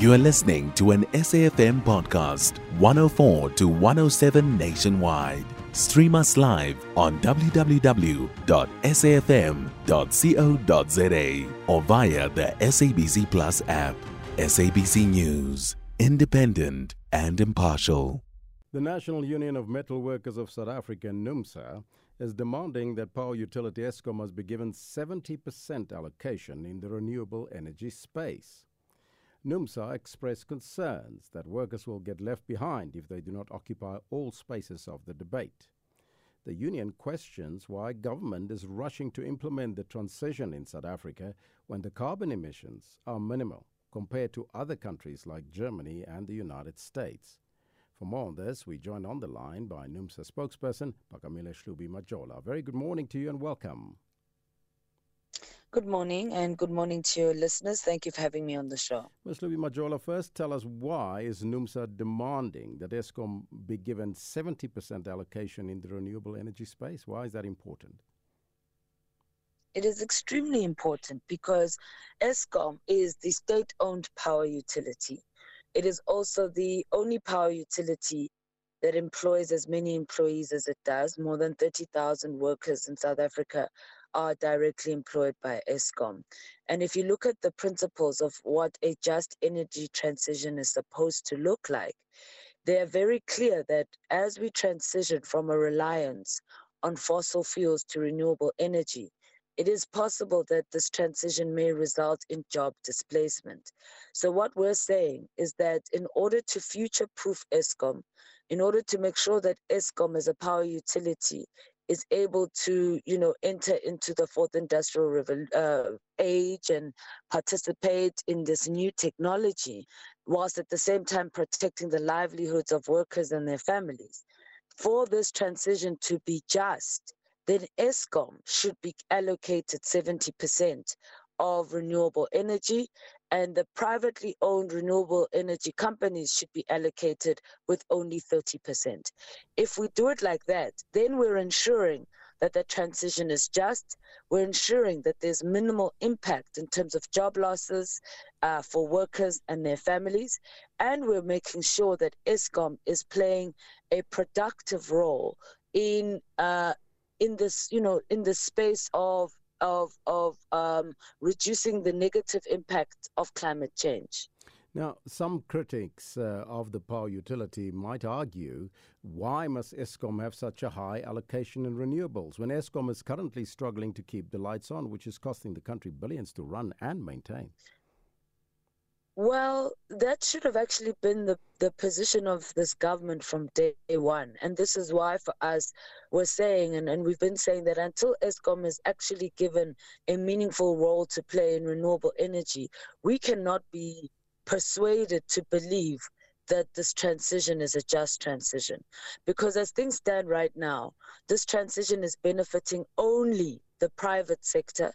You are listening to an SAFM podcast, 104 to 107 nationwide. Stream us live on www.safm.co.za or via the SABC Plus app. SABC News, independent and impartial. The National Union of Metal Workers of South Africa, NUMSA, is demanding that power utility Eskom must be given 70% allocation in the renewable energy space. NUMSA expressed concerns that workers will get left behind if they do not occupy all spaces of the debate. The union questions why government is rushing to implement the transition in South Africa when the carbon emissions are minimal compared to other countries like Germany and the United States. For more on this, we join on the line by NUMSA spokesperson Phakamile Hlubi Majola. Very good morning to you and welcome. Good morning and good morning to your listeners. Thank you for having me on the show. Ms. Hlubi Majola, first tell us why is NUMSA demanding that Eskom be given 70% allocation in the renewable energy space? Why is that important? It is extremely important because Eskom is the state owned power utility. It is also the only power utility that employs as many employees as it does. More than 30,000 workers in South Africa are directly employed by Eskom. And if you look at the principles of what a just energy transition is supposed to look like, they are very clear that as we transition from a reliance on fossil fuels to renewable energy, it is possible that this transition may result in job displacement. So, what we're saying is that in order to future proof Eskom, in order to make sure that Eskom as a power utility is able to, you know, enter into the fourth industrial uh, age and participate in this new technology, whilst at the same time protecting the livelihoods of workers and their families. For this transition to be just, then Eskom should be allocated 70% of renewable energy and the privately owned renewable energy companies should be allocated with only 30%. If we do it like that, then we're ensuring that the transition is just. We're ensuring that there's minimal impact in terms of job losses uh, for workers and their families. And we're making sure that Eskom is playing a productive role in uh, in this, you know, in the space of of, of um, reducing the negative impact of climate change. Now, some critics uh, of the power utility might argue why must Eskom have such a high allocation in renewables when Eskom is currently struggling to keep the lights on, which is costing the country billions to run and maintain? Well, that should have actually been the, the position of this government from day one. And this is why, for us, we're saying, and, and we've been saying that until Eskom is actually given a meaningful role to play in renewable energy, we cannot be persuaded to believe that this transition is a just transition. Because as things stand right now, this transition is benefiting only the private sector.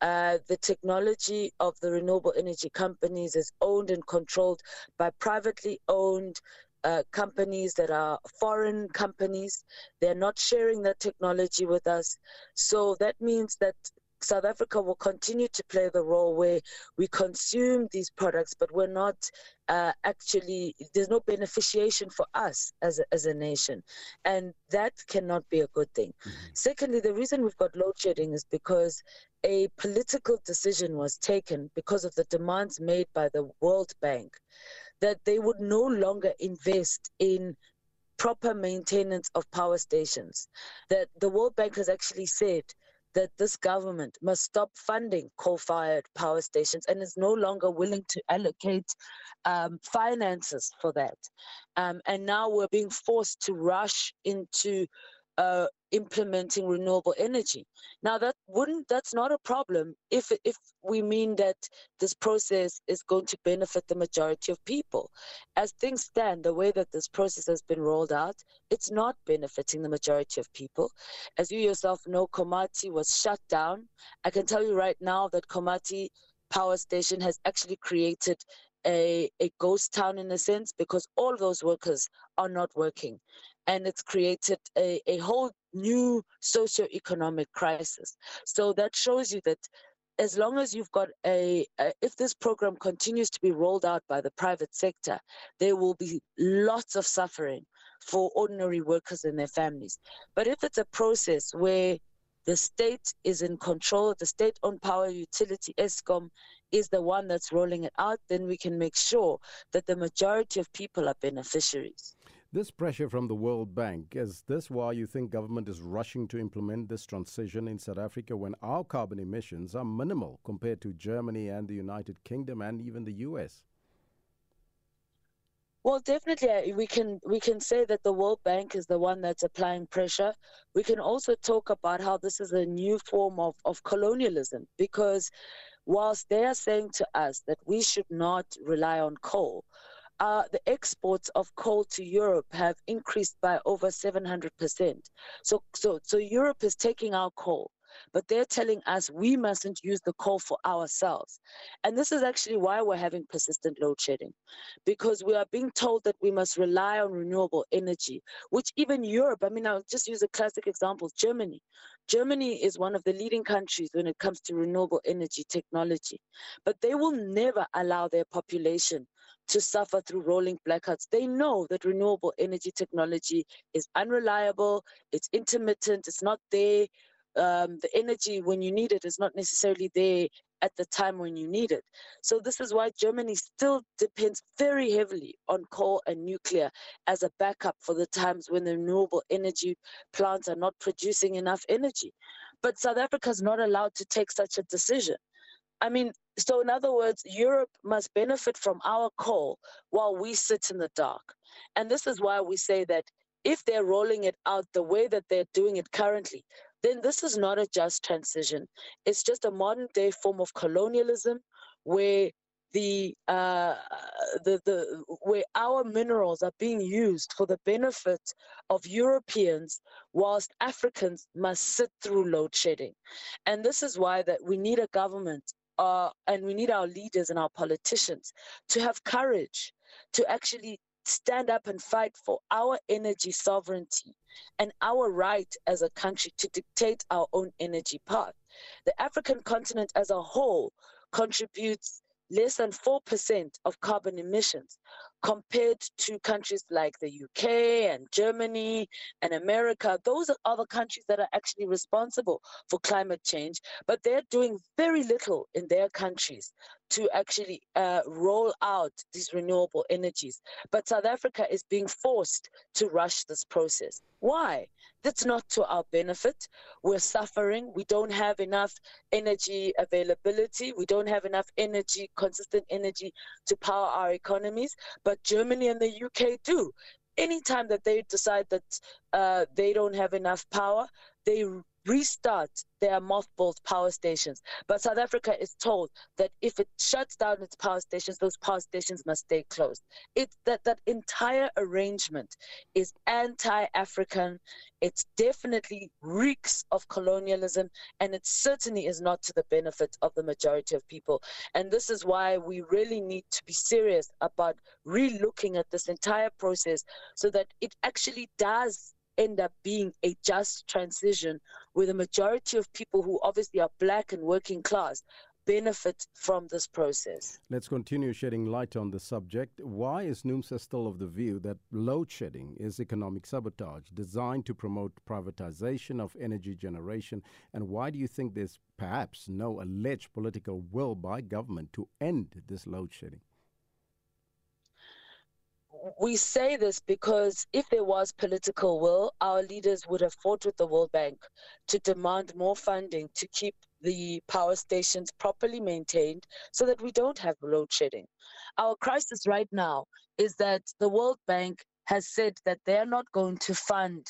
Uh, the technology of the renewable energy companies is owned and controlled by privately owned uh, companies that are foreign companies. They're not sharing that technology with us. So that means that South Africa will continue to play the role where we consume these products, but we're not uh, actually, there's no beneficiation for us as a, as a nation. And that cannot be a good thing. Mm-hmm. Secondly, the reason we've got load shedding is because a political decision was taken because of the demands made by the World Bank that they would no longer invest in proper maintenance of power stations. That the World Bank has actually said that this government must stop funding coal fired power stations and is no longer willing to allocate um, finances for that. Um, and now we're being forced to rush into uh, implementing renewable energy. Now that wouldn't that's not a problem if if we mean that this process is going to benefit the majority of people. As things stand, the way that this process has been rolled out, it's not benefiting the majority of people. As you yourself know, Komati was shut down. I can tell you right now that Komati power station has actually created a, a ghost town in a sense because all those workers are not working and it's created a, a whole new socio-economic crisis. So that shows you that as long as you've got a, a, if this program continues to be rolled out by the private sector, there will be lots of suffering for ordinary workers and their families. But if it's a process where the state is in control, the state owned power utility, Eskom, is the one that's rolling it out, then we can make sure that the majority of people are beneficiaries. This pressure from the World Bank, is this why you think government is rushing to implement this transition in South Africa when our carbon emissions are minimal compared to Germany and the United Kingdom and even the US? Well, definitely, uh, we can we can say that the World Bank is the one that's applying pressure. We can also talk about how this is a new form of, of colonialism because whilst they are saying to us that we should not rely on coal, uh, the exports of coal to Europe have increased by over 700%. So, so, so Europe is taking our coal, but they're telling us we mustn't use the coal for ourselves. And this is actually why we're having persistent load shedding, because we are being told that we must rely on renewable energy, which even Europe, I mean, I'll just use a classic example Germany. Germany is one of the leading countries when it comes to renewable energy technology, but they will never allow their population to suffer through rolling blackouts. They know that renewable energy technology is unreliable, it's intermittent, it's not there. Um, the energy when you need it is not necessarily there at the time when you need it. So this is why Germany still depends very heavily on coal and nuclear as a backup for the times when the renewable energy plants are not producing enough energy. But South Africa is not allowed to take such a decision. I mean, so in other words, Europe must benefit from our coal while we sit in the dark. And this is why we say that if they're rolling it out the way that they're doing it currently, then this is not a just transition. It's just a modern day form of colonialism where the uh, the the where our minerals are being used for the benefit of Europeans, whilst Africans must sit through load shedding, and this is why that we need a government and we need our leaders and our politicians to have courage to actually stand up and fight for our energy sovereignty and our right as a country to dictate our own energy path. The African continent as a whole contributes less than 4% of carbon emissions compared to countries like the UK and Germany and America. Those are other countries that are actually responsible for climate change, but they're doing very little in their countries to actually uh, roll out these renewable energies. But South Africa is being forced to rush this process. Why? That's not to our benefit. We're suffering. We don't have enough energy availability. We don't have enough energy, consistent energy to power our economies. But Germany and the UK do. Anytime that they decide that uh, they don't have enough power, they restart their mothballed power stations. But South Africa is told that if it shuts down its power stations, those power stations must stay closed. It that that entire arrangement is anti-African. It definitely reeks of colonialism, and it certainly is not to the benefit of the majority of people. And this is why we really need to be serious about re-looking at this entire process, so that it actually does end up being a just transition where the majority of people who obviously are black and working class benefit from this process. Let's continue shedding light on the subject. Why is NUMSA still of the view that load shedding is economic sabotage designed to promote privatization of energy generation? And why do you think there's perhaps no alleged political will by government to end this load shedding? We say this because if there was political will, our leaders would have fought with the World Bank to demand more funding to keep the power stations properly maintained so that we don't have load shedding. Our crisis right now is that the World Bank has said that they're not going to fund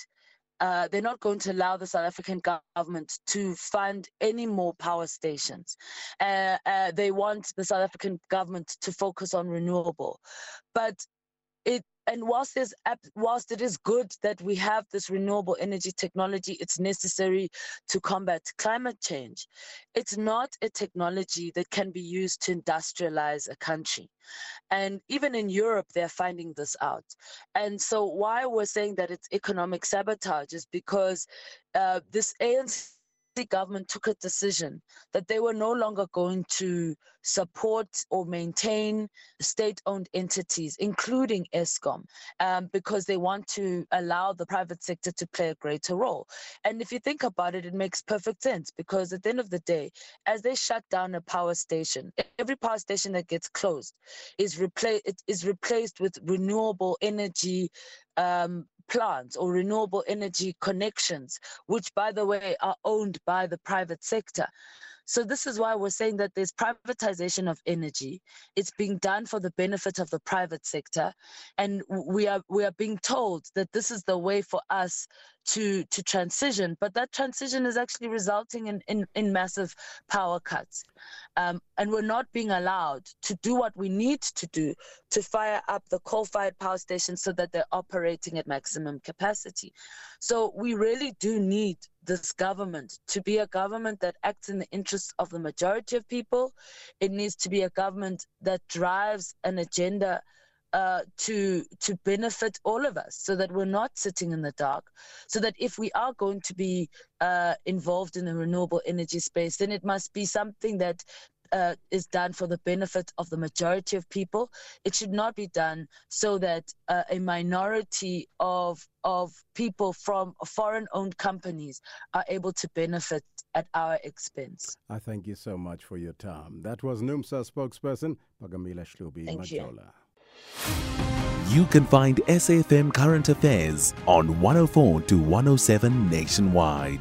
uh, they're not going to allow the South African government to fund any more power stations. Uh, uh, they want the South African government to focus on renewable. But it and whilst there's whilst it is good that we have this renewable energy technology it's necessary to combat climate change. It's not a technology that can be used to industrialize a country. And even in europe they're finding this out. And so why we're saying that it's economic sabotage is because uh, this ANC government took a decision that they were no longer going to support or maintain state owned entities, including Eskom, um, because they want to allow the private sector to play a greater role. And if you think about it, it makes perfect sense because at the end of the day, as they shut down a power station, every power station that gets closed is, repla- replaced with renewable energy um, plants or renewable energy connections, which, by the way, are owned by the private sector. So this is why we're saying that there's privatization of energy. It's being done for the benefit of the private sector, and we are we are being told that this is the way for us to to transition. But that transition is actually resulting in in, in massive power cuts, um, and we're not being allowed to do what we need to do to fire up the coal-fired power stations so that they're operating at maximum capacity. So we really do need this government to be a government that acts in the interests of the majority of people. It needs to be a government that drives an agenda uh, to to benefit all of us, so that we're not sitting in the dark. So that if we are going to be uh, involved in the renewable energy space, then it must be something that uh, is done for the benefit of the majority of people. It should not be done so that uh, a minority of of people from foreign-owned companies are able to benefit at our expense. I thank you so much for your time. That was NUMSA spokesperson Phakamile Hlubi Thank you. Majola. You can find SAFM Current Affairs on 104 to 107 nationwide.